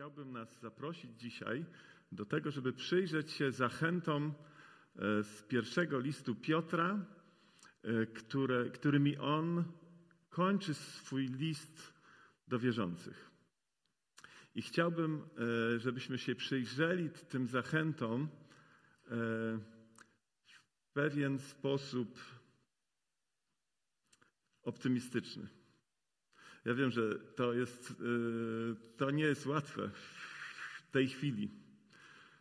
chciałbym nas zaprosić dzisiaj do tego, żeby przyjrzeć się zachętom e, z pierwszego listu Piotra, e, które, którymi on kończy swój list do wierzących. I chciałbym, e, żebyśmy się przyjrzeli tym zachętom w pewien sposób optymistyczny. Ja wiem, że to, jest, y, to nie jest łatwe w tej chwili.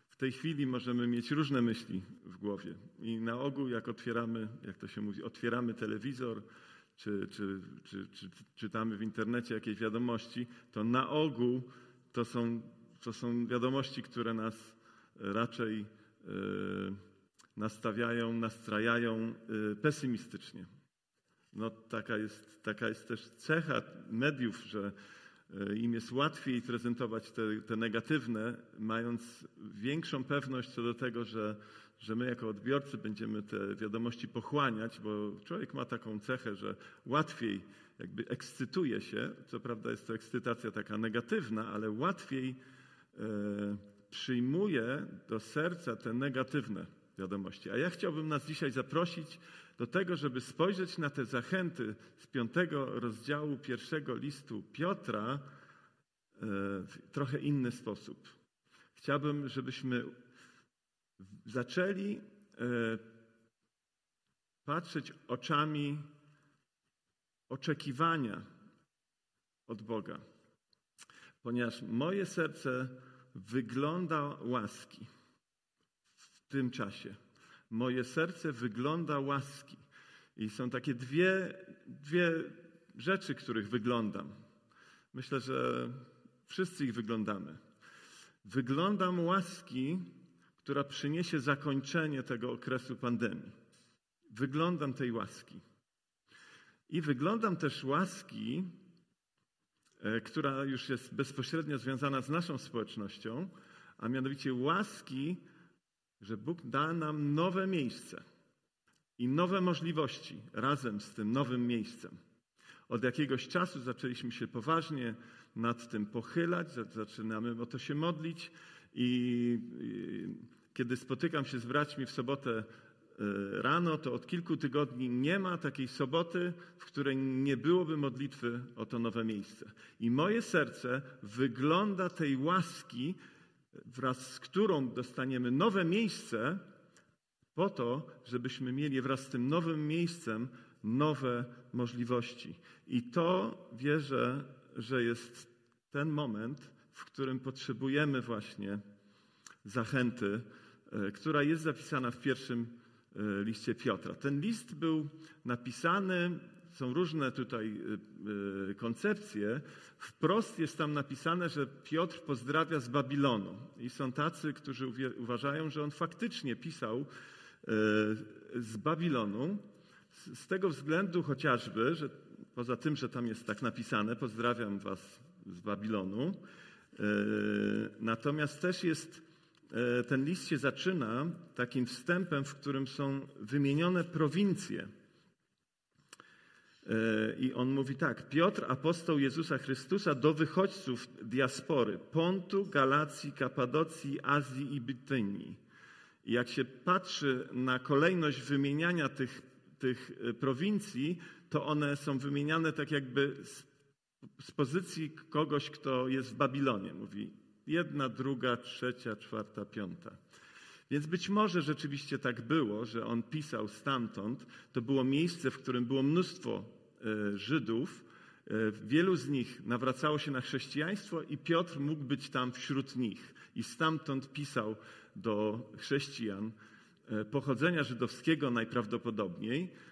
W tej chwili możemy mieć różne myśli w głowie. I na ogół, jak otwieramy, jak to się mówi, otwieramy telewizor, czy, czy, czy, czy czytamy w internecie jakieś wiadomości, to na ogół to są, to są wiadomości, które nas raczej y, nastawiają, nastrajają y, pesymistycznie. No, taka, jest, taka jest też cecha mediów, że e, im jest łatwiej prezentować te, te negatywne, mając większą pewność co do tego, że, że my jako odbiorcy będziemy te wiadomości pochłaniać, bo człowiek ma taką cechę, że łatwiej jakby ekscytuje się, co prawda jest to ekscytacja taka negatywna, ale łatwiej e, przyjmuje do serca te negatywne wiadomości. A ja chciałbym nas dzisiaj zaprosić do tego, żeby spojrzeć na te zachęty z piątego rozdziału pierwszego listu Piotra e, w trochę inny sposób. Chciałbym, żebyśmy zaczęli e, patrzeć oczami oczekiwania od Boga, ponieważ moje serce wygląda łaski w tym czasie moje serce wygląda łaski. I są takie dwie, dwie rzeczy, których wyglądam. Myślę, że wszyscy ich wyglądamy. Wyglądam łaski, która przyniesie zakończenie tego okresu pandemii. Wyglądam tej łaski. I wyglądam też łaski, e, która już jest bezpośrednio związana z naszą społecznością, a mianowicie łaski, że Bóg da nam nowe miejsce i nowe możliwości razem z tym nowym miejscem. Od jakiegoś czasu zaczęliśmy się poważnie nad tym pochylać, zaczynamy o to się modlić i kiedy spotykam się z braćmi w sobotę e, rano, to od kilku tygodni nie ma takiej soboty, w której nie byłoby modlitwy o to nowe miejsce. I moje serce wygląda tej łaski, wraz z którą dostaniemy nowe miejsce, po to, żebyśmy mieli wraz z tym nowym miejscem nowe możliwości. I to wierzę, że jest ten moment, w którym potrzebujemy właśnie zachęty, e, która jest zapisana w pierwszym e, liście Piotra. Ten list był napisany są różne tutaj y, y, koncepcje. Wprost jest tam napisane, że Piotr pozdrawia z Babilonu. I są tacy, którzy uważają, że on faktycznie pisał y, z Babilonu. Z tego względu chociażby, że poza tym, że tam jest tak napisane, pozdrawiam was z Babilonu. Natomiast też jest, ten list się zaczyna takim wstępem, w którym są wymienione prowincje i on mówi tak: Piotr, apostoł Jezusa Chrystusa, do wychodźców diaspory Pontu, Galacji, Kapadocji, Azji i Bytynii. I jak się patrzy na kolejność wymieniania tych, tych e, prowincji, to one są wymieniane tak jakby z, z pozycji kogoś, kto jest w Babilonie. Mówi jedna, druga, trzecia, czwarta, piąta. Więc być może rzeczywiście tak było, że on pisał stamtąd. To było miejsce, w którym było mnóstwo Żydów. E, wielu z nich nawracało się na chrześcijaństwo i Piotr mógł być tam wśród nich. I stamtąd pisał do chrześcijan e, pochodzenia żydowskiego najprawdopodobniej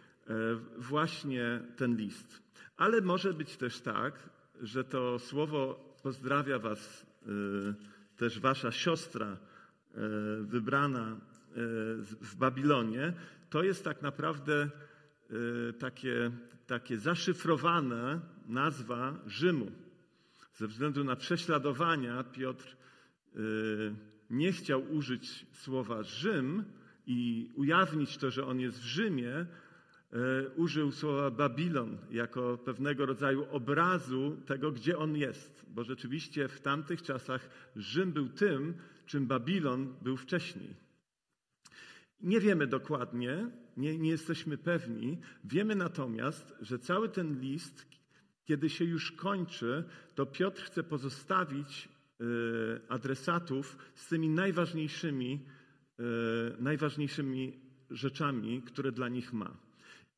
właśnie ten list. Ale może być też tak, że to słowo pozdrawia Was też Wasza siostra wybrana w Babilonie. To jest tak naprawdę takie takie zaszyfrowana nazwa Rzymu. Ze względu na prześladowania Piotr y, nie chciał użyć słowa Rzym i ujawnić to, że on jest w Rzymie, e, użył słowa Babilon jako pewnego rodzaju obrazu tego, gdzie on jest. Bo rzeczywiście w tamtych czasach Rzym był tym, czym Babilon był wcześniej. Nie wiemy dokładnie, nie, nie jesteśmy pewni. Wiemy natomiast, że cały ten list, kiedy się już kończy, to Piotr chce pozostawić y, adresatów z tymi najważniejszymi, y, najważniejszymi rzeczami, które dla nich ma.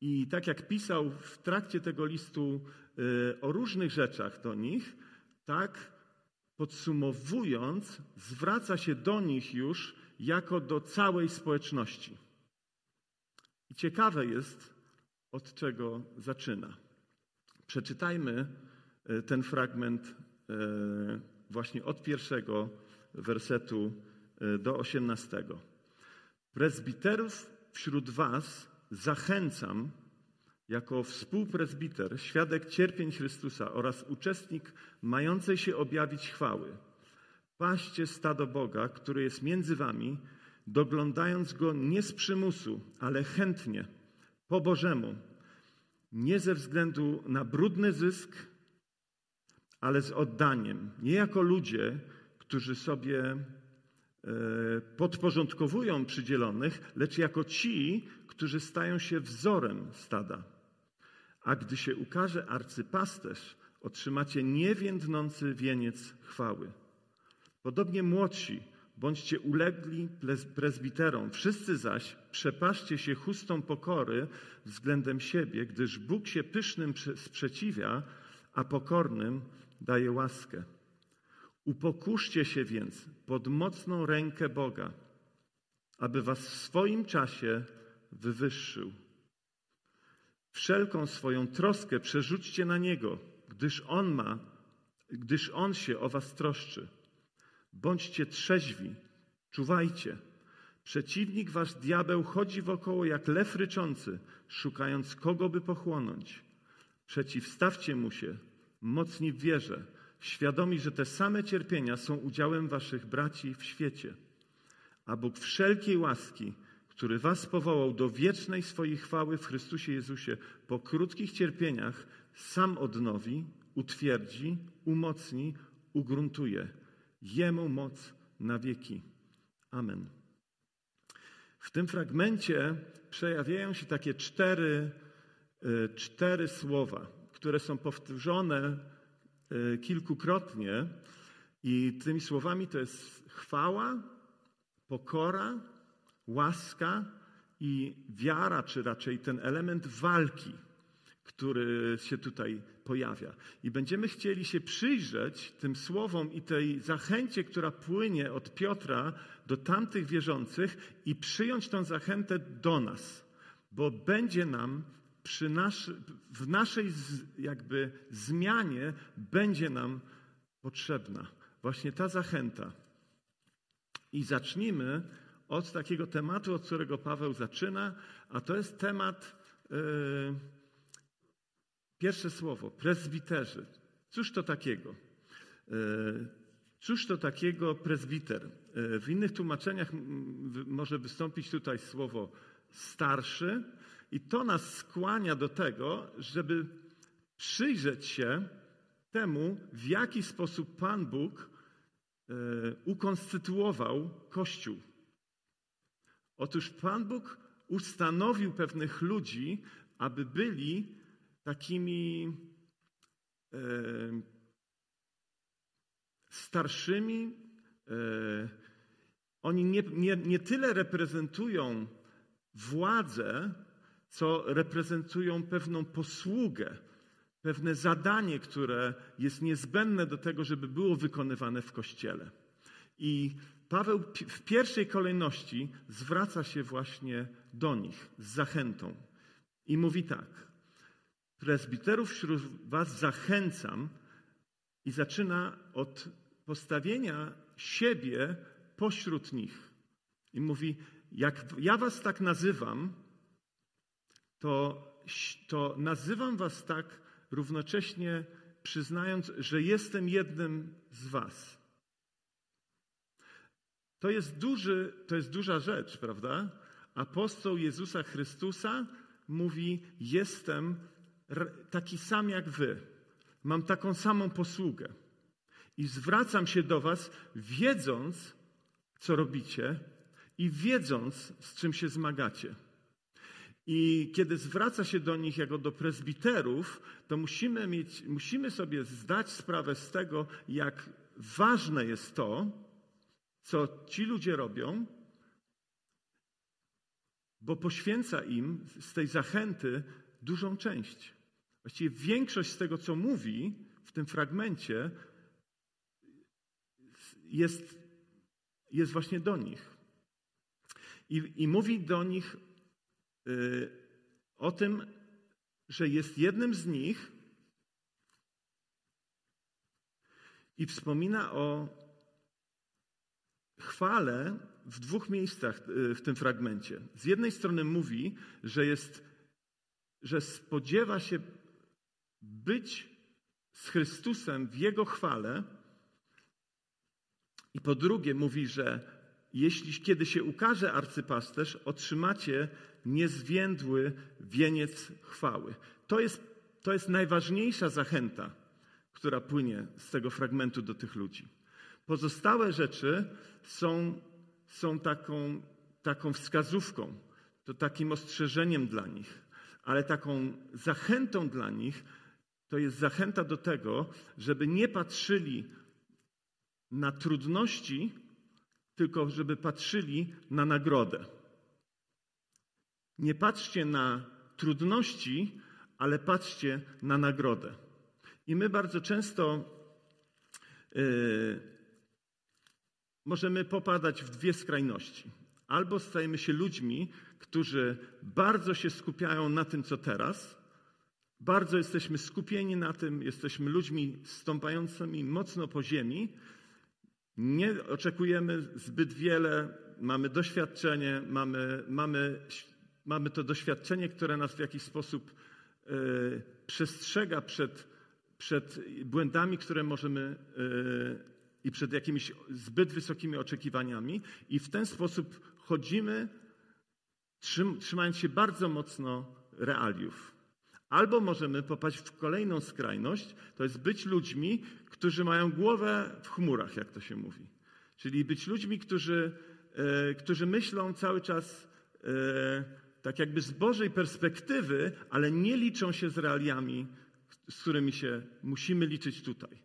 I tak jak pisał w trakcie tego listu y, o różnych rzeczach do nich, tak podsumowując, zwraca się do nich już jako do całej społeczności. I ciekawe jest, od czego zaczyna. Przeczytajmy e, ten fragment e, właśnie od pierwszego wersetu e, do osiemnastego. Prezbiterów wśród Was zachęcam, jako współprezbiter, świadek cierpień Chrystusa oraz uczestnik mającej się objawić chwały. Paście stado Boga, który jest między Wami, doglądając go nie z przymusu, ale chętnie, po Bożemu, nie ze względu na brudny zysk, ale z oddaniem. Nie jako ludzie, którzy sobie e, podporządkowują przydzielonych, lecz jako ci, którzy stają się wzorem stada. A gdy się ukaże arcypasterz, otrzymacie niewiędnący wieniec chwały. Podobnie młodsi, bądźcie ulegli prezbiterom, wszyscy zaś przepaszcie się chustą pokory względem siebie, gdyż Bóg się pysznym sprzeciwia, a pokornym daje łaskę. Upokurzcie się więc pod mocną rękę Boga, aby was w swoim czasie wywyższył. Wszelką swoją troskę przerzućcie na Niego, gdyż On ma, gdyż On się o was troszczy. Bądźcie trzeźwi, czuwajcie. Przeciwnik wasz diabeł chodzi wokoło jak lew ryczący, szukając kogo by pochłonąć. Przeciwstawcie mu się, mocni w wierze, świadomi, że te same cierpienia są udziałem waszych braci w świecie. A Bóg wszelkiej łaski, który was powołał do wiecznej swojej chwały w Chrystusie Jezusie, po krótkich cierpieniach sam odnowi, utwierdzi, umocni, ugruntuje. Jemu moc na wieki. Amen. W tym fragmencie przejawiają się takie cztery, e, cztery słowa, które są powtórzone e, kilkukrotnie. I tymi słowami to jest chwała, pokora, łaska i wiara, czy raczej ten element walki, który się tutaj pojawia. I będziemy chcieli się przyjrzeć tym słowom i tej zachęcie, która płynie od Piotra do tamtych wierzących i przyjąć tę zachętę do nas, bo będzie nam naszy, w naszej jakby zmianie będzie nam potrzebna właśnie ta zachęta. I zacznijmy od takiego tematu, od którego Paweł zaczyna, a to jest temat, yy, pierwsze słowo, prezbiterzy. Cóż to takiego? Yy, cóż to takiego prezbiter? Yy, w innych tłumaczeniach może wystąpić tutaj słowo starszy, i to nas skłania do tego, żeby przyjrzeć się temu, w jaki sposób Pan Bóg ukonstytuował Kościół. Otóż Pan Bóg ustanowił pewnych ludzi, aby byli takimi e, starszymi. E, oni nie, nie, nie tyle reprezentują władzę, co reprezentują pewną posługę, pewne zadanie, które jest niezbędne do tego, żeby było wykonywane w kościele. I Paweł w pierwszej kolejności zwraca się właśnie do nich z zachętą i mówi tak: Prezbiterów wśród Was zachęcam i zaczyna od postawienia siebie pośród nich. I mówi: Jak ja Was tak nazywam, to, to nazywam Was tak równocześnie przyznając, że jestem jednym z Was. To jest, duży, to jest duża rzecz, prawda? Apostoł Jezusa Chrystusa mówi: Jestem taki sam jak wy. Mam taką samą posługę. I zwracam się do Was, wiedząc, co robicie i wiedząc, z czym się zmagacie. I kiedy zwraca się do nich jako do prezbiterów, to musimy, mieć, musimy sobie zdać sprawę z tego, jak ważne jest to, co ci ludzie robią, bo poświęca im z tej zachęty dużą część. Właściwie większość z tego, co mówi w tym fragmencie, jest, jest właśnie do nich. I, i mówi do nich y, o tym, że jest jednym z nich i wspomina o chwale w dwóch miejscach y, w tym fragmencie. Z jednej strony mówi, że jest, że spodziewa się być z Chrystusem w Jego chwale, i po drugie mówi, że jeśli kiedy się ukaże arcypasterz, otrzymacie niezwiędły wieniec chwały. To jest, to jest najważniejsza zachęta, która płynie z tego fragmentu do tych ludzi. Pozostałe rzeczy są, są taką, taką wskazówką, to takim ostrzeżeniem dla nich, ale taką zachętą dla nich to jest zachęta do tego, żeby nie patrzyli na trudności, tylko żeby patrzyli na nagrodę. Nie patrzcie na trudności, ale patrzcie na nagrodę. I my bardzo często yy, możemy popadać w dwie skrajności. Albo stajemy się ludźmi, którzy bardzo się skupiają na tym, co teraz, bardzo jesteśmy skupieni na tym, jesteśmy ludźmi stąpającymi mocno po ziemi, nie oczekujemy zbyt wiele, mamy doświadczenie, mamy, mamy, mamy to doświadczenie, które nas w jakiś sposób y, przestrzega przed, przed błędami, które możemy y, i przed jakimiś zbyt wysokimi oczekiwaniami, i w ten sposób chodzimy, trzym, trzymając się bardzo mocno realiów. Albo możemy popaść w kolejną skrajność, to jest być ludźmi, którzy mają głowę w chmurach, jak to się mówi. Czyli być ludźmi, którzy, e, którzy myślą cały czas e, tak jakby z Bożej perspektywy, ale nie liczą się z realiami, z którymi się musimy liczyć tutaj.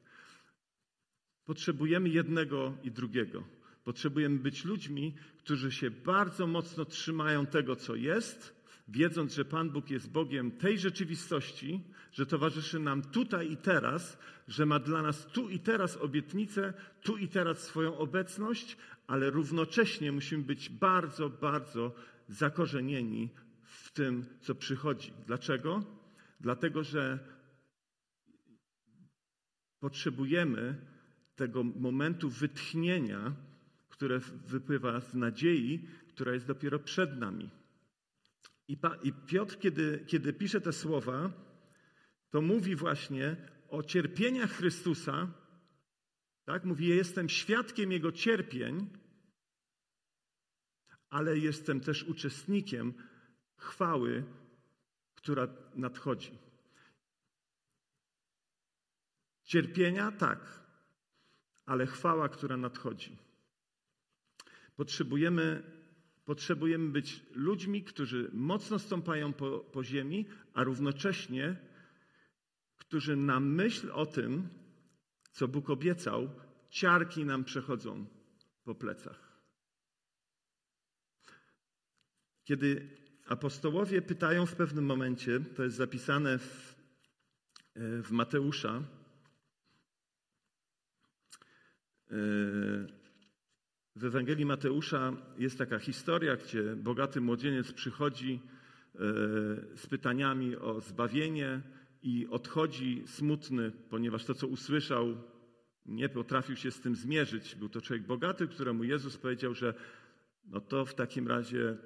Potrzebujemy jednego i drugiego. Potrzebujemy być ludźmi, którzy się bardzo mocno trzymają tego, co jest, wiedząc, że Pan Bóg jest Bogiem tej rzeczywistości, że towarzyszy nam tutaj i teraz, że ma dla nas tu i teraz obietnicę, tu i teraz swoją obecność, ale równocześnie musimy być bardzo, bardzo zakorzenieni w tym, co przychodzi. Dlaczego? Dlatego, że potrzebujemy tego momentu wytchnienia, które wypływa z nadziei, która jest dopiero przed nami. I, Piotr, kiedy, kiedy pisze te słowa, to mówi właśnie o cierpieniach Chrystusa. Tak? Mówi, jestem świadkiem Jego cierpień, ale jestem też uczestnikiem chwały, która nadchodzi. Cierpienia tak, ale chwała, która nadchodzi. Potrzebujemy Potrzebujemy być ludźmi, którzy mocno stąpają po, po ziemi, a równocześnie, którzy na myśl o tym, co Bóg obiecał, ciarki nam przechodzą po plecach. Kiedy apostołowie pytają w pewnym momencie, to jest zapisane w, w Mateusza, yy, w Ewangelii Mateusza jest taka historia, gdzie bogaty młodzieniec przychodzi e, z pytaniami o zbawienie i odchodzi smutny, ponieważ to, co usłyszał, nie potrafił się z tym zmierzyć. Był to człowiek bogaty, któremu Jezus powiedział, że no to w takim razie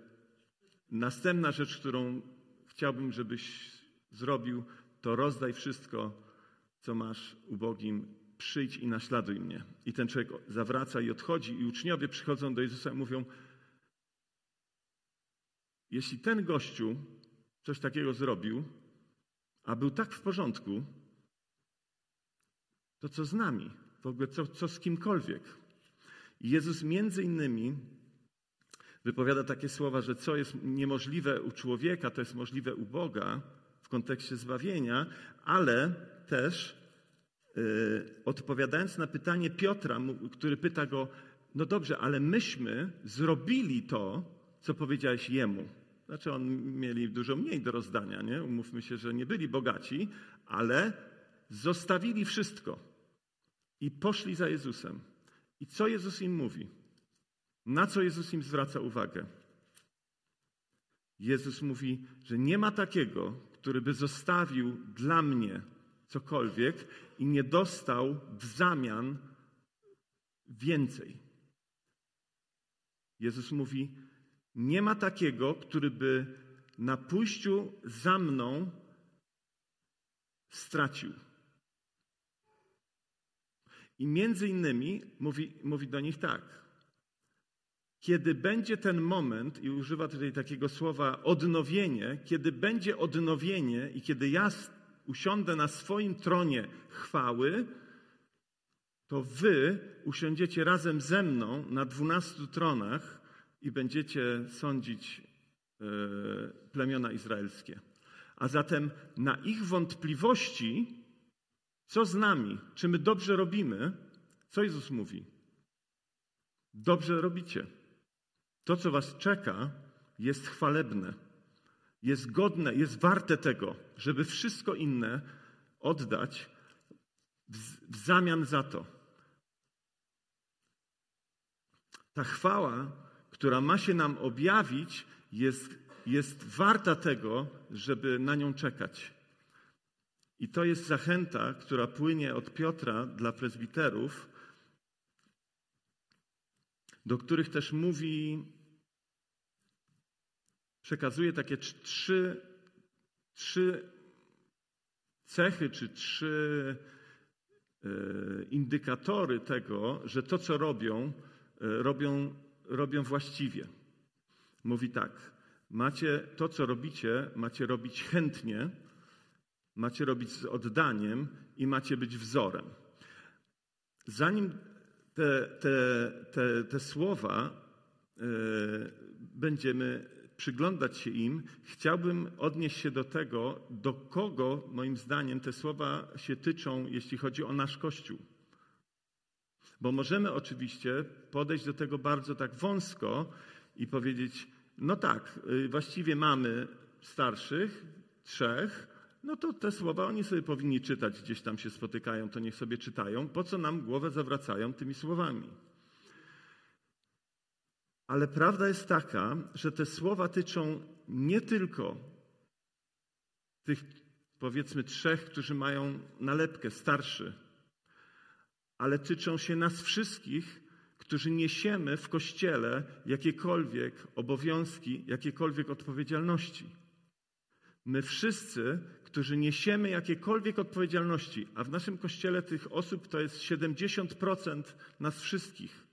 następna rzecz, którą chciałbym, żebyś zrobił, to rozdaj wszystko, co masz ubogim przyjdź i naśladuj mnie. I ten człowiek zawraca i odchodzi, i uczniowie przychodzą do Jezusa i mówią: Jeśli ten gościu coś takiego zrobił, a był tak w porządku, to co z nami? W ogóle co, co z kimkolwiek? I Jezus między innymi wypowiada takie słowa, że co jest niemożliwe u człowieka, to jest możliwe u Boga w kontekście zbawienia, ale też odpowiadając na pytanie Piotra, który pyta go, no dobrze, ale myśmy zrobili to, co powiedziałeś jemu. Znaczy, on mieli dużo mniej do rozdania, nie? Umówmy się, że nie byli bogaci, ale zostawili wszystko i poszli za Jezusem. I co Jezus im mówi? Na co Jezus im zwraca uwagę? Jezus mówi, że nie ma takiego, który by zostawił dla mnie cokolwiek i nie dostał w zamian więcej. Jezus mówi, nie ma takiego, który by na pójściu za mną stracił. I między innymi mówi, mówi do nich tak. Kiedy będzie ten moment, i używa tutaj takiego słowa odnowienie, kiedy będzie odnowienie i kiedy ja usiądę na swoim tronie chwały, to wy usiądziecie razem ze mną na dwunastu tronach i będziecie sądzić e, plemiona izraelskie. A zatem na ich wątpliwości, co z nami, czy my dobrze robimy, co Jezus mówi? Dobrze robicie. To, co was czeka, jest chwalebne, jest godne, jest warte tego, żeby wszystko inne oddać w zamian za to. Ta chwała która ma się nam objawić, jest, jest warta tego, żeby na nią czekać. I to jest zachęta, która płynie od Piotra dla prezbiterów, do których też mówi, przekazuje takie trzy, trzy cechy, czy trzy e, indykatory tego, że to, co robią, e, robią robią właściwie. Mówi tak: macie to, co robicie, macie robić chętnie, macie robić z oddaniem i macie być wzorem. Zanim te, te, te, te słowa yy, będziemy przyglądać się im, chciałbym odnieść się do tego, do kogo moim zdaniem te słowa się tyczą, jeśli chodzi o nasz Kościół. Bo możemy oczywiście podejść do tego bardzo tak wąsko i powiedzieć, no tak, y, właściwie mamy starszych, trzech, no to te słowa oni sobie powinni czytać, gdzieś tam się spotykają, to niech sobie czytają. Po co nam głowę zawracają tymi słowami? Ale prawda jest taka, że te słowa tyczą nie tylko tych, powiedzmy, trzech, którzy mają nalepkę starszy, ale tyczą się nas wszystkich, którzy niesiemy w Kościele jakiekolwiek obowiązki, jakiekolwiek odpowiedzialności. My wszyscy, którzy niesiemy jakiekolwiek odpowiedzialności, a w naszym Kościele tych osób to jest 70% nas wszystkich.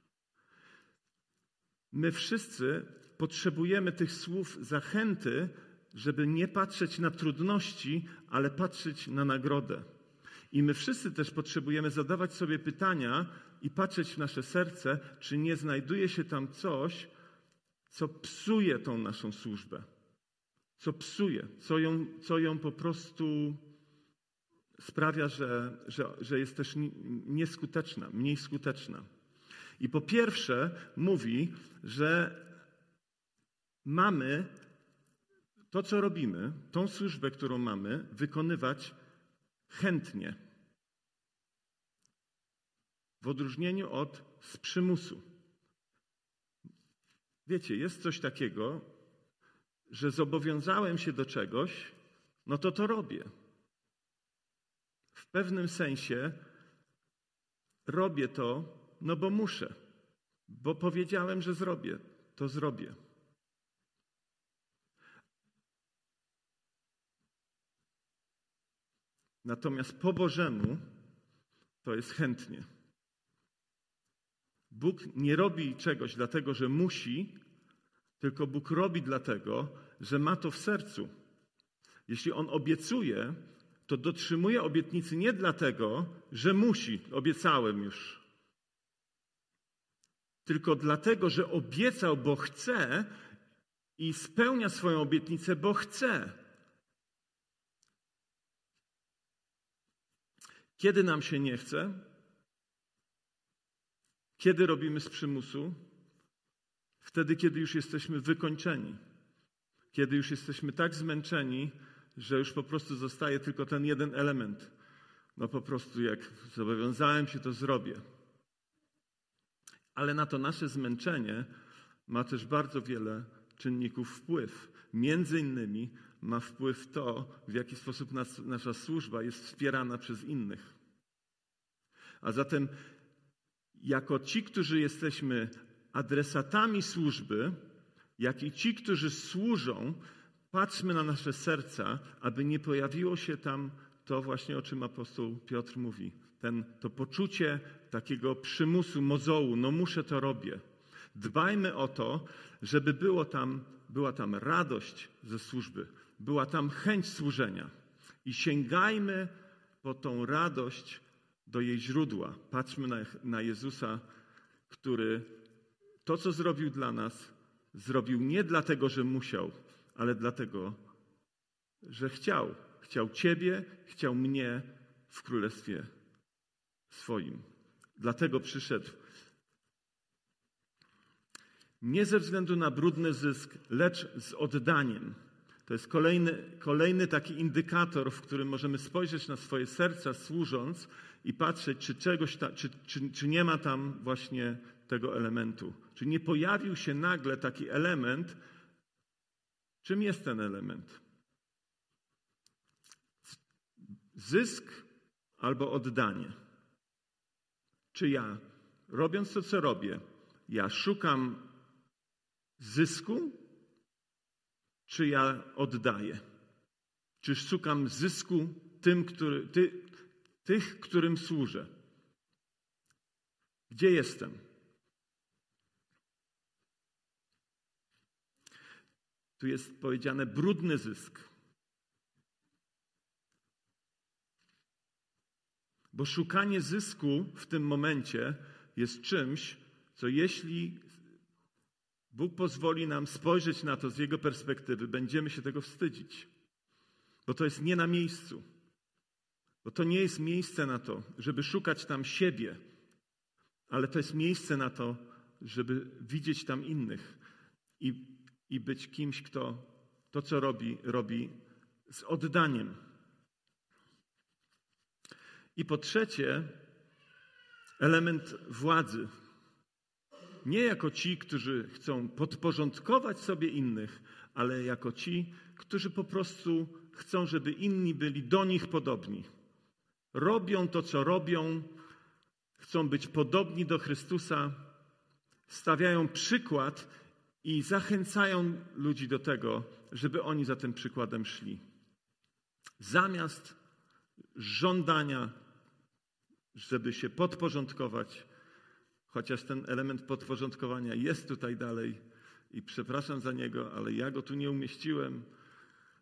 My wszyscy potrzebujemy tych słów zachęty, żeby nie patrzeć na trudności, ale patrzeć na nagrodę. I my wszyscy też potrzebujemy zadawać sobie pytania i patrzeć w nasze serce, czy nie znajduje się tam coś, co psuje tą naszą służbę. Co psuje, co ją, co ją po prostu sprawia, że, że, że jest też nieskuteczna, mniej skuteczna. I po pierwsze mówi, że mamy to, co robimy, tą służbę, którą mamy, wykonywać chętnie. W odróżnieniu od z przymusu. Wiecie, jest coś takiego, że zobowiązałem się do czegoś, no to to robię. W pewnym sensie robię to, no bo muszę, bo powiedziałem, że zrobię, to zrobię. Natomiast po Bożemu to jest chętnie. Bóg nie robi czegoś dlatego, że musi, tylko Bóg robi dlatego, że ma to w sercu. Jeśli on obiecuje, to dotrzymuje obietnicy nie dlatego, że musi, obiecałem już, tylko dlatego, że obiecał, bo chce i spełnia swoją obietnicę, bo chce. Kiedy nam się nie chce? Kiedy robimy z przymusu? Wtedy, kiedy już jesteśmy wykończeni. Kiedy już jesteśmy tak zmęczeni, że już po prostu zostaje tylko ten jeden element. No po prostu jak zobowiązałem się, to zrobię. Ale na to nasze zmęczenie ma też bardzo wiele czynników wpływ. Między innymi ma wpływ to, w jaki sposób nas, nasza służba jest wspierana przez innych. A zatem, jako ci, którzy jesteśmy adresatami służby, jak i ci, którzy służą, patrzmy na nasze serca, aby nie pojawiło się tam to właśnie, o czym apostoł Piotr mówi. Ten, to poczucie takiego przymusu, mozołu, no muszę to robię. Dbajmy o to, żeby było tam, była tam radość ze służby, była tam chęć służenia. I sięgajmy po tą radość do jej źródła. Patrzmy na, na Jezusa, który to, co zrobił dla nas, zrobił nie dlatego, że musiał, ale dlatego, że chciał. Chciał Ciebie, chciał mnie w królestwie swoim. Dlatego przyszedł. Nie ze względu na brudny zysk, lecz z oddaniem. To jest kolejny, kolejny taki indykator, w którym możemy spojrzeć na swoje serca służąc i patrzeć, czy, czegoś ta, czy, czy, czy nie ma tam właśnie tego elementu. Czy nie pojawił się nagle taki element? Czym jest ten element? Zysk albo oddanie. Czy ja, robiąc to, co robię, ja szukam zysku, czy ja oddaję? Czy szukam zysku tym, który, ty, tych, którym służę? Gdzie jestem? Tu jest powiedziane brudny zysk. Bo szukanie zysku w tym momencie jest czymś, co jeśli Bóg pozwoli nam spojrzeć na to z Jego perspektywy, będziemy się tego wstydzić. Bo to jest nie na miejscu. Bo to nie jest miejsce na to, żeby szukać tam siebie, ale to jest miejsce na to, żeby widzieć tam innych i, i być kimś, kto to, co robi, robi z oddaniem. I po trzecie, element władzy. Nie jako ci, którzy chcą podporządkować sobie innych, ale jako ci, którzy po prostu chcą, żeby inni byli do nich podobni. Robią to, co robią, chcą być podobni do Chrystusa, stawiają przykład i zachęcają ludzi do tego, żeby oni za tym przykładem szli. Zamiast żądania, żeby się podporządkować, chociaż ten element podporządkowania jest tutaj dalej i przepraszam za niego, ale ja go tu nie umieściłem,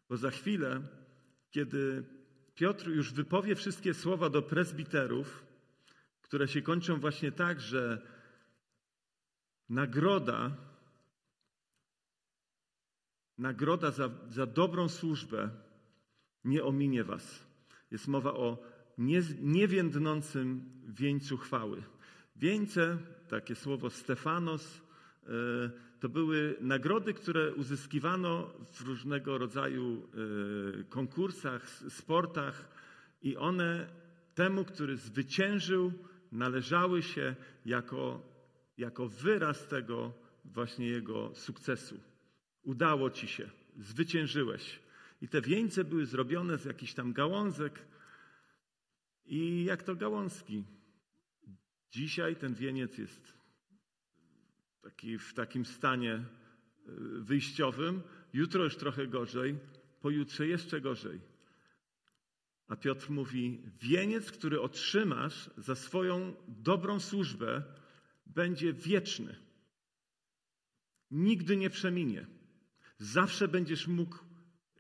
bo za chwilę, kiedy Piotr już wypowie wszystkie słowa do prezbiterów, które się kończą właśnie tak, że nagroda, nagroda za, za dobrą służbę nie ominie was. Jest mowa o niewiędnącym wieńcu chwały. Wieńce, takie słowo Stefanos, e, to były nagrody, które uzyskiwano w różnego rodzaju e, konkursach, sportach i one temu, który zwyciężył, należały się jako, jako wyraz tego właśnie jego sukcesu. Udało ci się, zwyciężyłeś. I te wieńce były zrobione z jakichś tam gałązek. I jak to gałązki. Dzisiaj ten wieniec jest taki, w takim stanie e, wyjściowym, jutro już trochę gorzej, pojutrze jeszcze gorzej. A Piotr mówi: Wieniec, który otrzymasz za swoją dobrą służbę, będzie wieczny. Nigdy nie przeminie. Zawsze będziesz mógł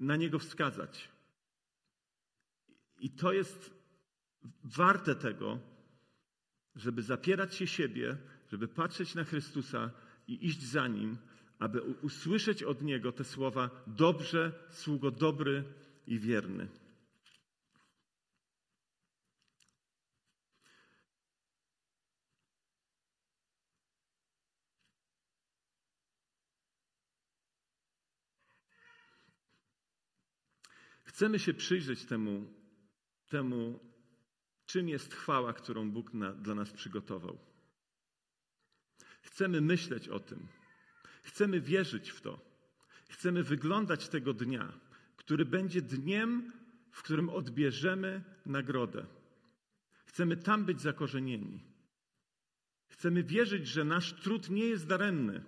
na niego wskazać. I to jest warte tego, żeby zapierać się siebie, żeby patrzeć na Chrystusa i iść za Nim, aby usłyszeć od Niego te słowa: Dobrze, sługo dobry i wierny. Chcemy się przyjrzeć temu, temu czym jest chwała, którą Bóg na, dla nas przygotował. Chcemy myśleć o tym. Chcemy wierzyć w to. Chcemy wyglądać tego dnia, który będzie dniem, w którym odbierzemy nagrodę. Chcemy tam być zakorzenieni. Chcemy wierzyć, że nasz trud nie jest daremny,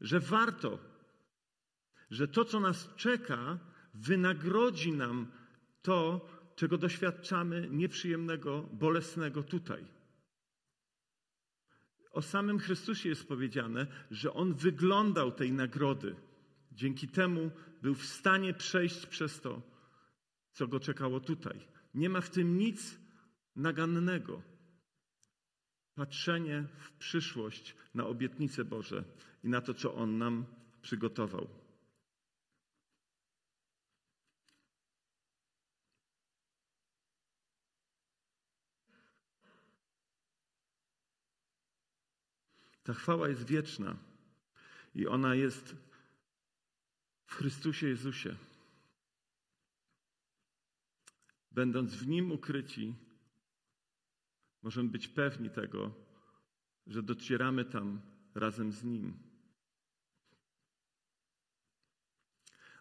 że warto, że to, co nas czeka, wynagrodzi nam to, czego doświadczamy nieprzyjemnego, bolesnego tutaj. O samym Chrystusie jest powiedziane, że On wyglądał tej nagrody. Dzięki temu był w stanie przejść przez to, co go czekało tutaj. Nie ma w tym nic nagannego. Patrzenie w przyszłość na obietnice Boże i na to, co On nam przygotował. Ta chwała jest wieczna i ona jest w Chrystusie Jezusie. Będąc w Nim ukryci, możemy być pewni tego, że docieramy tam razem z Nim.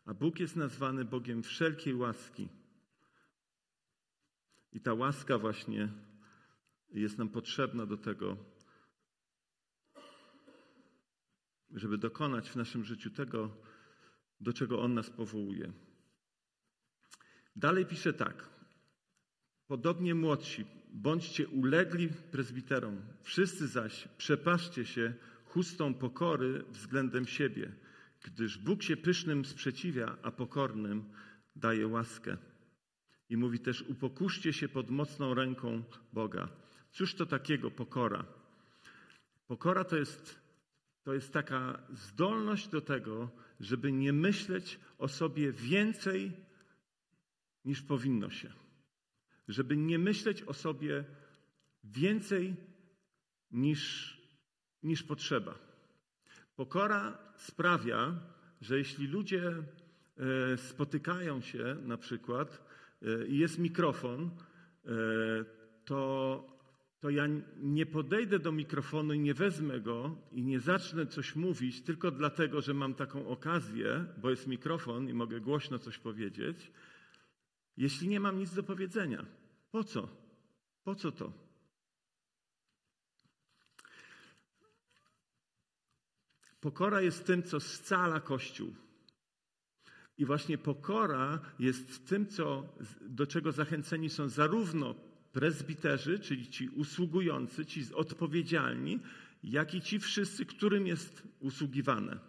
A Bóg jest nazwany Bogiem wszelkiej łaski. I ta łaska właśnie jest nam potrzebna do tego, żeby dokonać w naszym życiu tego, do czego On nas powołuje. Dalej pisze tak. Podobnie młodsi, bądźcie ulegli prezbiterom, wszyscy zaś przepaszcie się chustą pokory względem siebie, gdyż Bóg się pysznym sprzeciwia, a pokornym daje łaskę. I mówi też: upokuszcie się pod mocną ręką Boga. Cóż to takiego pokora? Pokora to jest to jest taka zdolność do tego, żeby nie myśleć o sobie więcej niż powinno się. Żeby nie myśleć o sobie więcej niż, niż potrzeba. Pokora sprawia, że jeśli ludzie e, spotykają się na przykład e, i jest mikrofon, e, to to ja nie podejdę do mikrofonu i nie wezmę go i nie zacznę coś mówić tylko dlatego, że mam taką okazję, bo jest mikrofon i mogę głośno coś powiedzieć, jeśli nie mam nic do powiedzenia. Po co? Po co to? Pokora jest tym, co scala Kościół. I właśnie pokora jest tym, co, do czego zachęceni są zarówno prezbiterzy, czyli ci usługujący, ci odpowiedzialni, jak i ci wszyscy, którym jest usługiwane.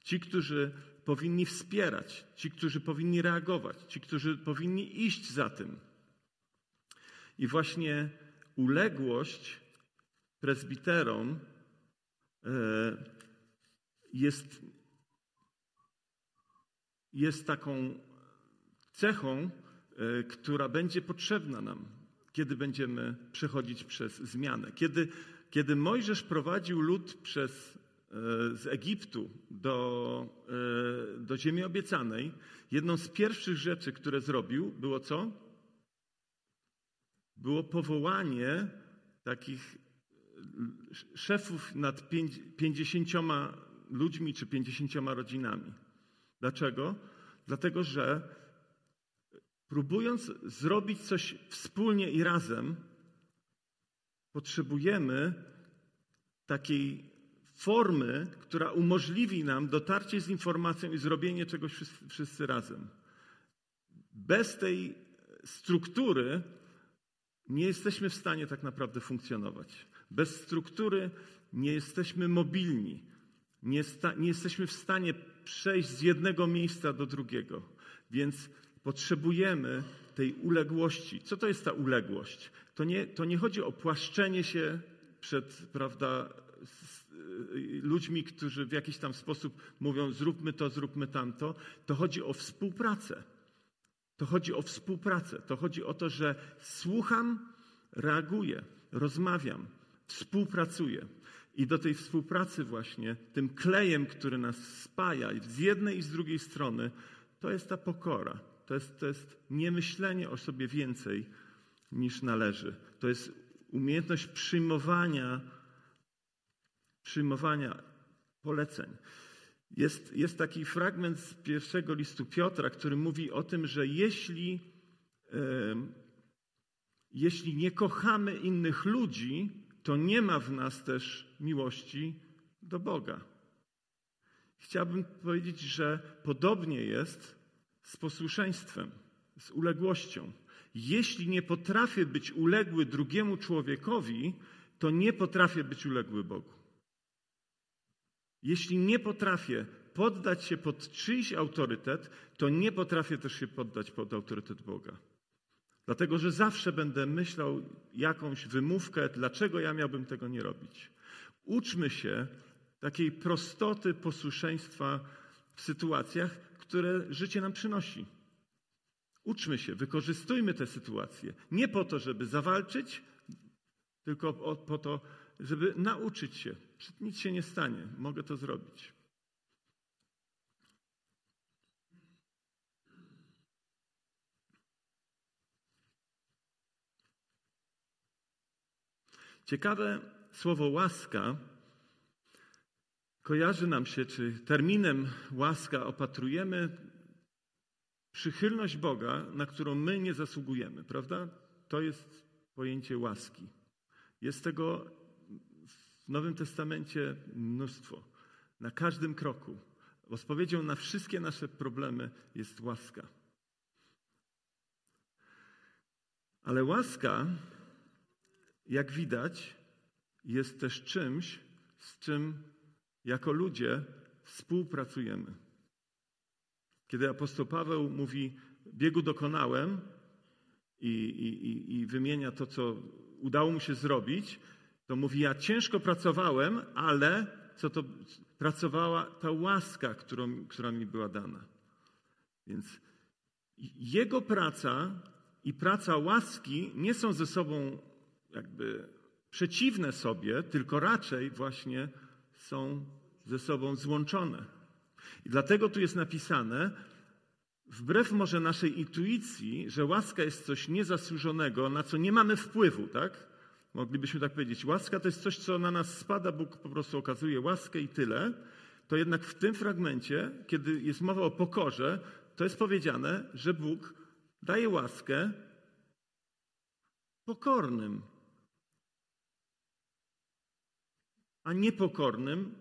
Ci, którzy powinni wspierać, ci, którzy powinni reagować, ci, którzy powinni iść za tym. I właśnie uległość prezbiterom e, jest, jest taką cechą, e, która będzie potrzebna nam kiedy będziemy przechodzić przez zmianę. Kiedy, kiedy Mojżesz prowadził lud przez, e, z Egiptu do, e, do ziemi obiecanej, jedną z pierwszych rzeczy, które zrobił, było co? Było powołanie takich szefów nad pięćdziesięcioma ludźmi czy pięćdziesięcioma rodzinami. Dlaczego? Dlatego, że próbując zrobić coś wspólnie i razem, potrzebujemy takiej formy, która umożliwi nam dotarcie z informacją i zrobienie czegoś wszyscy, wszyscy razem. Bez tej struktury nie jesteśmy w stanie tak naprawdę funkcjonować. Bez struktury nie jesteśmy mobilni. Nie, sta, nie jesteśmy w stanie przejść z jednego miejsca do drugiego. Więc Potrzebujemy tej uległości. Co to jest ta uległość? To nie, to nie chodzi o płaszczenie się przed, prawda, ludźmi, którzy w jakiś tam sposób mówią zróbmy to, zróbmy tamto. To chodzi o współpracę. To chodzi o współpracę. To chodzi o to, że słucham, reaguję, rozmawiam, współpracuję. I do tej współpracy właśnie, tym klejem, który nas spaja z jednej i z drugiej strony, to jest ta pokora. To jest, to jest niemyślenie o sobie więcej niż należy. To jest umiejętność przyjmowania, przyjmowania poleceń. Jest, jest taki fragment z pierwszego listu Piotra, który mówi o tym, że jeśli, jeśli nie kochamy innych ludzi, to nie ma w nas też miłości do Boga. Chciałbym powiedzieć, że podobnie jest z posłuszeństwem, z uległością. Jeśli nie potrafię być uległy drugiemu człowiekowi, to nie potrafię być uległy Bogu. Jeśli nie potrafię poddać się pod czyjś autorytet, to nie potrafię też się poddać pod autorytet Boga. Dlatego, że zawsze będę myślał jakąś wymówkę, dlaczego ja miałbym tego nie robić. Uczmy się takiej prostoty posłuszeństwa w sytuacjach, które życie nam przynosi. Uczmy się, wykorzystujmy te sytuacje. Nie po to, żeby zawalczyć, tylko po to, żeby nauczyć się. Nic się nie stanie, mogę to zrobić. Ciekawe słowo łaska kojarzy nam się, czy terminem łaska opatrujemy przychylność Boga, na którą my nie zasługujemy, prawda? To jest pojęcie łaski. Jest tego w Nowym Testamencie mnóstwo. Na każdym kroku. Odpowiedzią na wszystkie nasze problemy jest łaska. Ale łaska, jak widać, jest też czymś, z czym jako ludzie współpracujemy. Kiedy apostoł Paweł mówi, biegu dokonałem i, i, i wymienia to, co udało mu się zrobić, to mówi, ja ciężko pracowałem, ale co to pracowała ta łaska, którą, która mi była dana. Więc jego praca i praca łaski nie są ze sobą jakby przeciwne sobie, tylko raczej właśnie są ze sobą złączone. I dlatego tu jest napisane, wbrew może naszej intuicji, że łaska jest coś niezasłużonego, na co nie mamy wpływu, tak? Moglibyśmy tak powiedzieć. Łaska to jest coś, co na nas spada, Bóg po prostu okazuje łaskę i tyle. To jednak w tym fragmencie, kiedy jest mowa o pokorze, to jest powiedziane, że Bóg daje łaskę pokornym, a niepokornym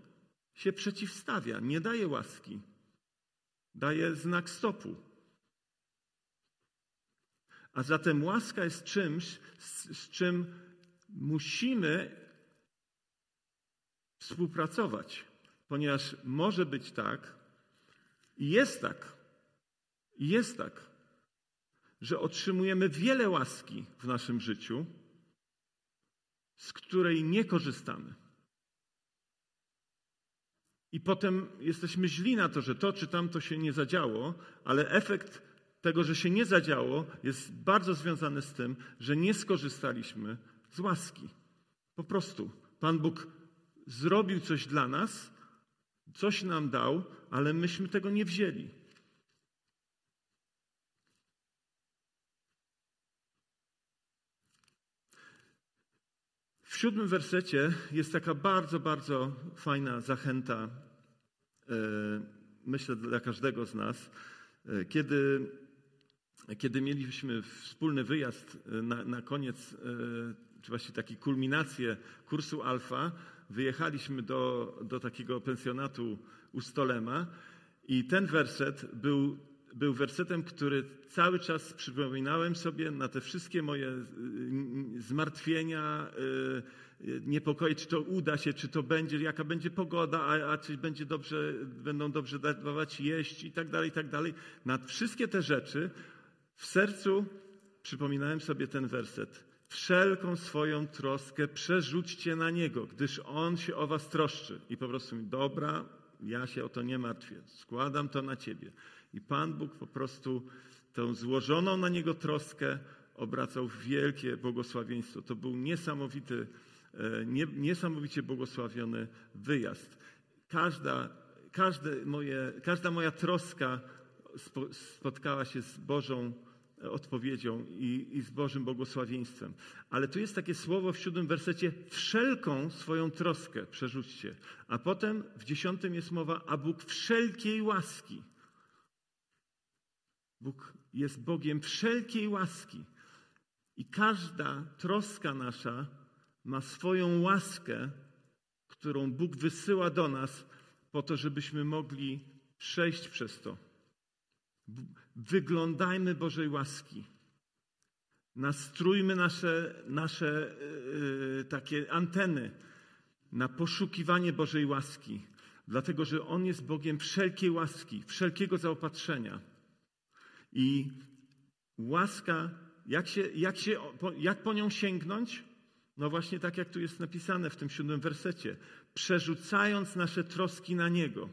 się przeciwstawia, nie daje łaski, daje znak stopu. A zatem łaska jest czymś, z, z czym musimy współpracować, ponieważ może być tak, i jest tak, i jest tak, że otrzymujemy wiele łaski w naszym życiu, z której nie korzystamy. I potem jesteśmy źli na to, że to czy tamto się nie zadziało, ale efekt tego, że się nie zadziało, jest bardzo związany z tym, że nie skorzystaliśmy z łaski. Po prostu Pan Bóg zrobił coś dla nas, coś nam dał, ale myśmy tego nie wzięli. W siódmym wersecie jest taka bardzo, bardzo fajna zachęta, e, myślę, dla każdego z nas. E, kiedy, kiedy mieliśmy wspólny wyjazd e, na, na koniec, czy właściwie taki kulminację kursu Alfa, wyjechaliśmy do, do takiego pensjonatu u Stolema i ten werset był był wersetem, który cały czas przypominałem sobie na te wszystkie moje y, y, zmartwienia, y, niepokoje, czy to uda się, czy to będzie, jaka będzie pogoda, a, a czy będzie dobrze, będą dobrze dawać jeść i tak dalej, i tak dalej. Na wszystkie te rzeczy w sercu przypominałem sobie ten werset. Wszelką swoją troskę przerzućcie na Niego, gdyż On się o was troszczy. I po prostu mi, dobra, ja się o to nie martwię, składam to na Ciebie. I Pan Bóg po prostu tą złożoną na Niego troskę obracał w wielkie błogosławieństwo. To był niesamowity, e, nie, niesamowicie błogosławiony wyjazd. Każda, każde moje, każda moja troska spotkała się z Bożą odpowiedzią i, i, z Bożym błogosławieństwem. Ale tu jest takie słowo w siódmym wersecie, wszelką swoją troskę przerzućcie. A potem w dziesiątym jest mowa, a Bóg wszelkiej łaski. Bóg jest Bogiem wszelkiej łaski. I każda troska nasza ma swoją łaskę, którą Bóg wysyła do nas po to, żebyśmy mogli przejść przez to. Wyglądajmy Bożej łaski. Nastrójmy nasze, nasze yy, takie anteny na poszukiwanie Bożej łaski, dlatego że On jest Bogiem wszelkiej łaski, wszelkiego zaopatrzenia. I łaska, jak, się, jak, się, jak po nią sięgnąć? No właśnie tak, jak tu jest napisane w tym siódmym wersecie. Przerzucając nasze troski na Niego.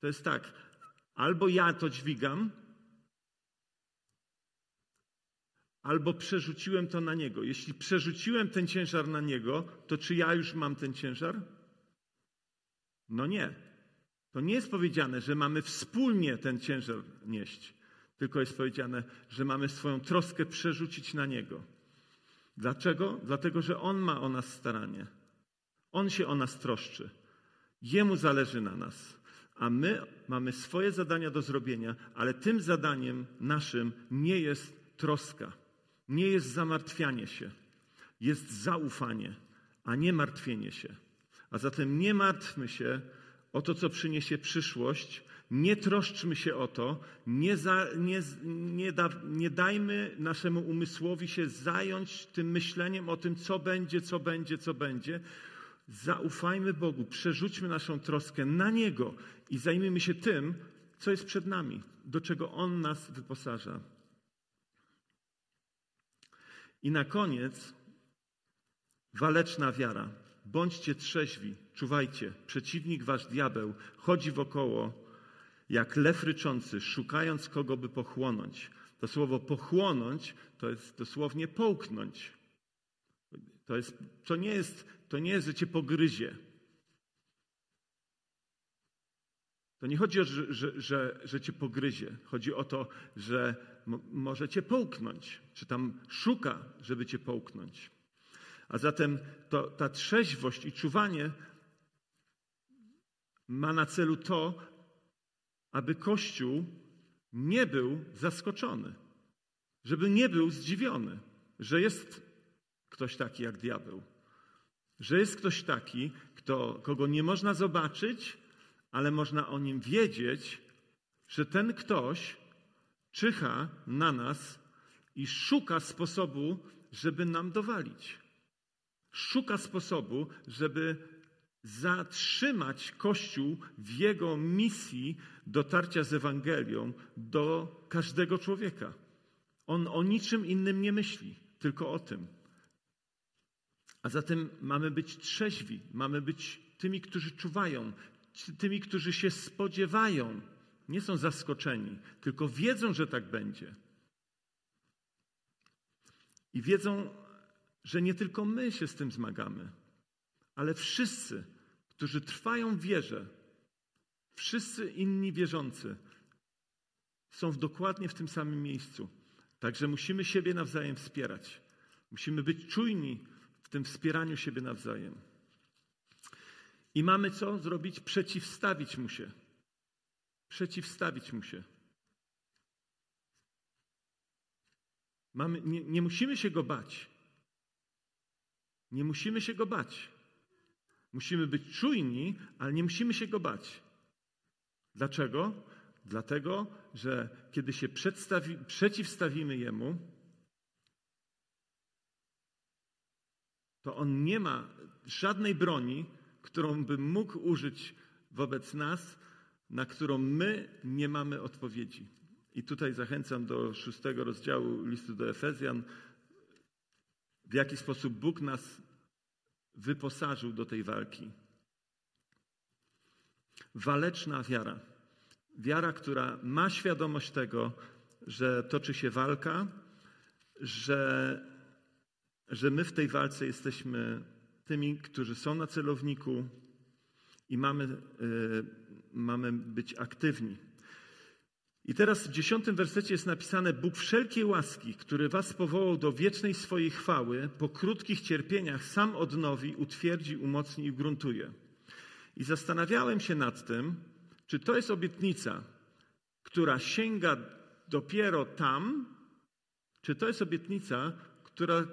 To jest tak, albo ja to dźwigam, albo przerzuciłem to na Niego. Jeśli przerzuciłem ten ciężar na Niego, to czy ja już mam ten ciężar? No nie. To nie jest powiedziane, że mamy wspólnie ten ciężar nieść, tylko jest powiedziane, że mamy swoją troskę przerzucić na Niego. Dlaczego? Dlatego, że On ma o nas staranie. On się o nas troszczy. Jemu zależy na nas. A my mamy swoje zadania do zrobienia, ale tym zadaniem naszym nie jest troska, nie jest zamartwianie się, jest zaufanie, a nie martwienie się. A zatem nie martwmy się o to, co przyniesie przyszłość, nie troszczmy się o to, nie, za, nie, nie, da, nie dajmy naszemu umysłowi się zająć tym myśleniem o tym, co będzie, co będzie, co będzie. Zaufajmy Bogu, przerzućmy naszą troskę na Niego i zajmijmy się tym, co jest przed nami, do czego On nas wyposaża. I na koniec waleczna wiara. Bądźcie trzeźwi, czuwajcie. Przeciwnik wasz diabeł chodzi wokoło jak lew ryczący, szukając kogo by pochłonąć. To słowo pochłonąć to jest dosłownie połknąć. To, jest, to, nie, jest, to nie jest, że cię pogryzie. To nie chodzi o to, że, że, że, że cię pogryzie. Chodzi o to, że może cię połknąć, czy tam szuka, żeby cię połknąć. A zatem to, ta trzeźwość i czuwanie ma na celu to, aby Kościół nie był zaskoczony, żeby nie był zdziwiony, że jest ktoś taki jak diabeł, że jest ktoś taki, kto, kogo nie można zobaczyć, ale można o nim wiedzieć, że ten ktoś czyha na nas i szuka sposobu, żeby nam dowalić. Szuka sposobu, żeby zatrzymać Kościół w jego misji dotarcia z Ewangelią do każdego człowieka. On o niczym innym nie myśli, tylko o tym. A zatem mamy być trzeźwi, mamy być tymi, którzy czuwają, tymi, którzy się spodziewają, nie są zaskoczeni, tylko wiedzą, że tak będzie. I wiedzą, że nie tylko my się z tym zmagamy, ale wszyscy, którzy trwają w wierze, wszyscy inni wierzący są w dokładnie w tym samym miejscu. Także musimy siebie nawzajem wspierać. Musimy być czujni w tym wspieraniu siebie nawzajem. I mamy co zrobić? Przeciwstawić mu się. Przeciwstawić mu się. Mamy, nie, nie musimy się go bać. Nie musimy się go bać. Musimy być czujni, ale nie musimy się go bać. Dlaczego? Dlatego, że kiedy się przeciwstawimy Jemu, to On nie ma żadnej broni, którą by mógł użyć wobec nas, na którą my nie mamy odpowiedzi. I tutaj zachęcam do szóstego rozdziału listu do Efezjan, w jaki sposób Bóg nas wyposażył do tej walki. Waleczna wiara. Wiara, która ma świadomość tego, że toczy się walka, że, że my w tej walce jesteśmy tymi, którzy są na celowniku i mamy, yy, mamy być aktywni. I teraz w dziesiątym wersecie jest napisane: Bóg wszelkiej łaski, który was powołał do wiecznej swojej chwały, po krótkich cierpieniach sam odnowi, utwierdzi, umocni i gruntuje. I zastanawiałem się nad tym, czy to jest obietnica, która sięga dopiero tam, czy to jest obietnica, która,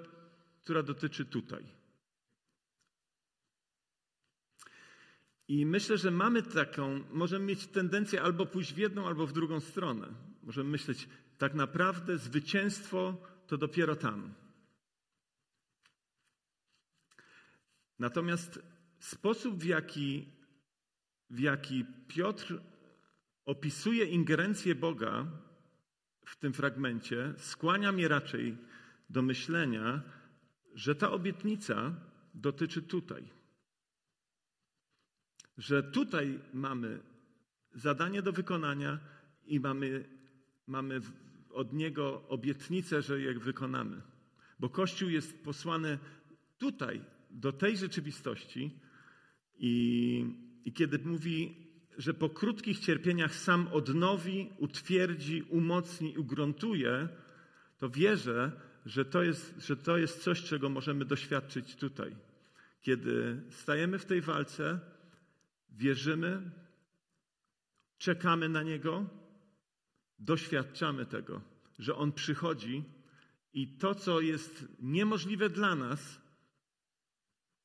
która dotyczy tutaj. I myślę, że mamy taką, możemy mieć tendencję albo pójść w jedną, albo w drugą stronę. Możemy myśleć, tak naprawdę zwycięstwo to dopiero tam. Natomiast sposób, w jaki, w jaki Piotr opisuje ingerencję Boga w tym fragmencie, skłania mnie raczej do myślenia, że ta obietnica dotyczy tutaj że tutaj mamy zadanie do wykonania i mamy, mamy od Niego obietnicę, że je wykonamy. Bo Kościół jest posłany tutaj, do tej rzeczywistości i, i kiedy mówi, że po krótkich cierpieniach sam odnowi, utwierdzi, umocni, ugruntuje, to wierzę, że to, jest, że to jest coś, czego możemy doświadczyć tutaj. Kiedy stajemy w tej walce, wierzymy, czekamy na Niego, doświadczamy tego, że On przychodzi i to, co jest niemożliwe dla nas,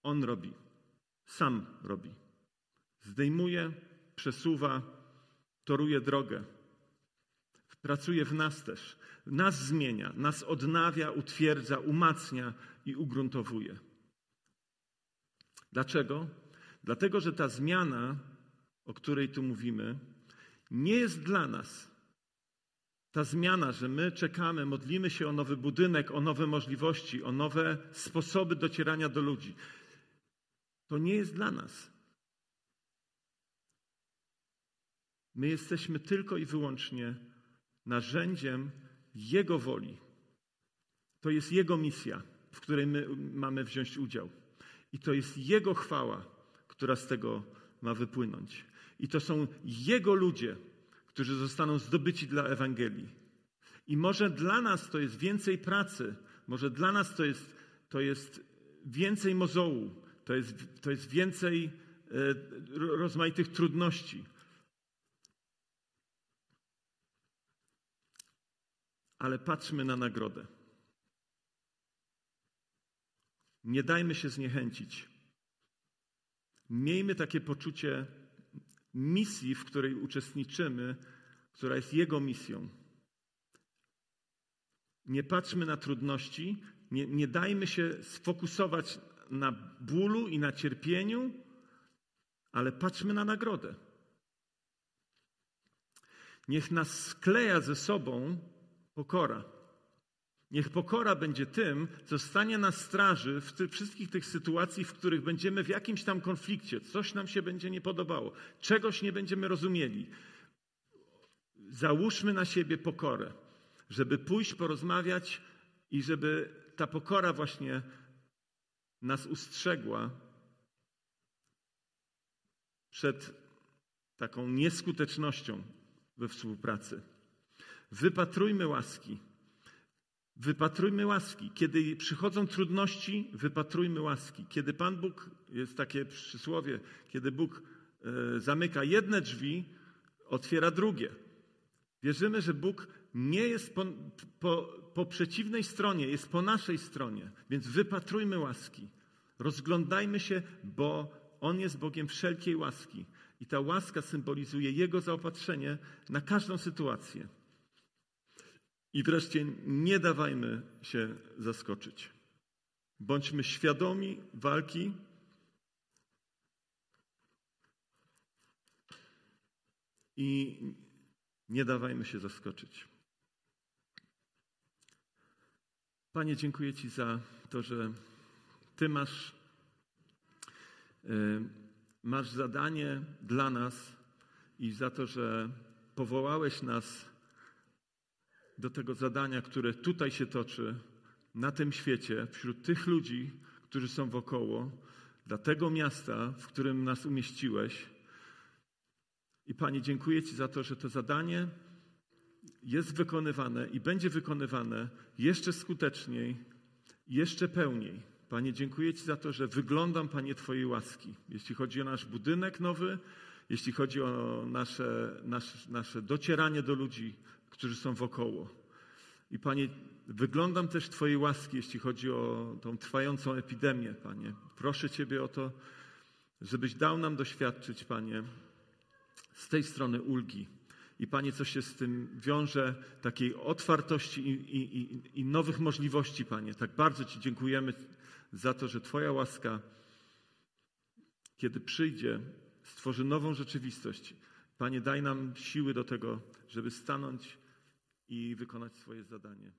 On robi. Sam robi. Zdejmuje, przesuwa, toruje drogę. Pracuje w nas też. Nas zmienia, nas odnawia, utwierdza, umacnia i ugruntowuje. Dlaczego? Dlatego, że ta zmiana, o której tu mówimy, nie jest dla nas. Ta zmiana, że my czekamy, modlimy się o nowy budynek, o nowe możliwości, o nowe sposoby docierania do ludzi, to nie jest dla nas. My jesteśmy tylko i wyłącznie narzędziem Jego woli. To jest Jego misja, w której my mamy wziąć udział. I to jest Jego chwała, która z tego ma wypłynąć. I to są Jego ludzie, którzy zostaną zdobyci dla Ewangelii. I może dla nas to jest więcej pracy, może dla nas to jest, to jest więcej mozołu, to jest, to jest więcej e, rozmaitych trudności. Ale patrzmy na nagrodę. Nie dajmy się zniechęcić. Miejmy takie poczucie misji, w której uczestniczymy, która jest Jego misją. Nie patrzmy na trudności, nie, nie dajmy się sfokusować na bólu i na cierpieniu, ale patrzmy na nagrodę. Niech nas skleja ze sobą pokora. Niech pokora będzie tym, co stanie na straży w tych wszystkich tych sytuacji, w których będziemy w jakimś tam konflikcie, coś nam się będzie nie podobało, czegoś nie będziemy rozumieli. Załóżmy na siebie pokorę, żeby pójść, porozmawiać i żeby ta pokora właśnie nas ustrzegła przed taką nieskutecznością we współpracy. Wypatrujmy łaski Wypatrujmy łaski. Kiedy przychodzą trudności, wypatrujmy łaski. Kiedy Pan Bóg, jest takie przysłowie, kiedy Bóg e, zamyka jedne drzwi, otwiera drugie. Wierzymy, że Bóg nie jest po, po, po przeciwnej stronie, jest po naszej stronie. Więc wypatrujmy łaski. Rozglądajmy się, bo On jest Bogiem wszelkiej łaski. I ta łaska symbolizuje Jego zaopatrzenie na każdą sytuację. I wreszcie nie dawajmy się zaskoczyć. Bądźmy świadomi walki. I Nie dawajmy się zaskoczyć. Panie, dziękuję Ci za to, że Ty masz, y, masz zadanie dla nas i za to, że powołałeś nas do tego zadania, które tutaj się toczy, na tym świecie, wśród tych ludzi, którzy są wokoło, dla tego miasta, w którym nas umieściłeś. I Panie, dziękuję Ci za to, że to zadanie jest wykonywane i będzie wykonywane jeszcze skuteczniej, jeszcze pełniej. Panie, dziękuję Ci za to, że wyglądam, Panie, Twojej łaski. Jeśli chodzi o nasz budynek nowy, jeśli chodzi o nasze, nasze, nasze docieranie do ludzi, którzy są wokoło. I Panie, wyglądam też Twojej łaski, jeśli chodzi o tą trwającą epidemię, Panie. Proszę Ciebie o to, żebyś dał nam doświadczyć, Panie, z tej strony ulgi. I Panie, co się z tym wiąże, takiej otwartości i, i, i, nowych możliwości, Panie. Tak bardzo Ci dziękujemy za to, że Twoja łaska, kiedy przyjdzie, stworzy nową rzeczywistość. Panie, daj nam siły do tego, żeby stanąć i wykonać swoje zadanie.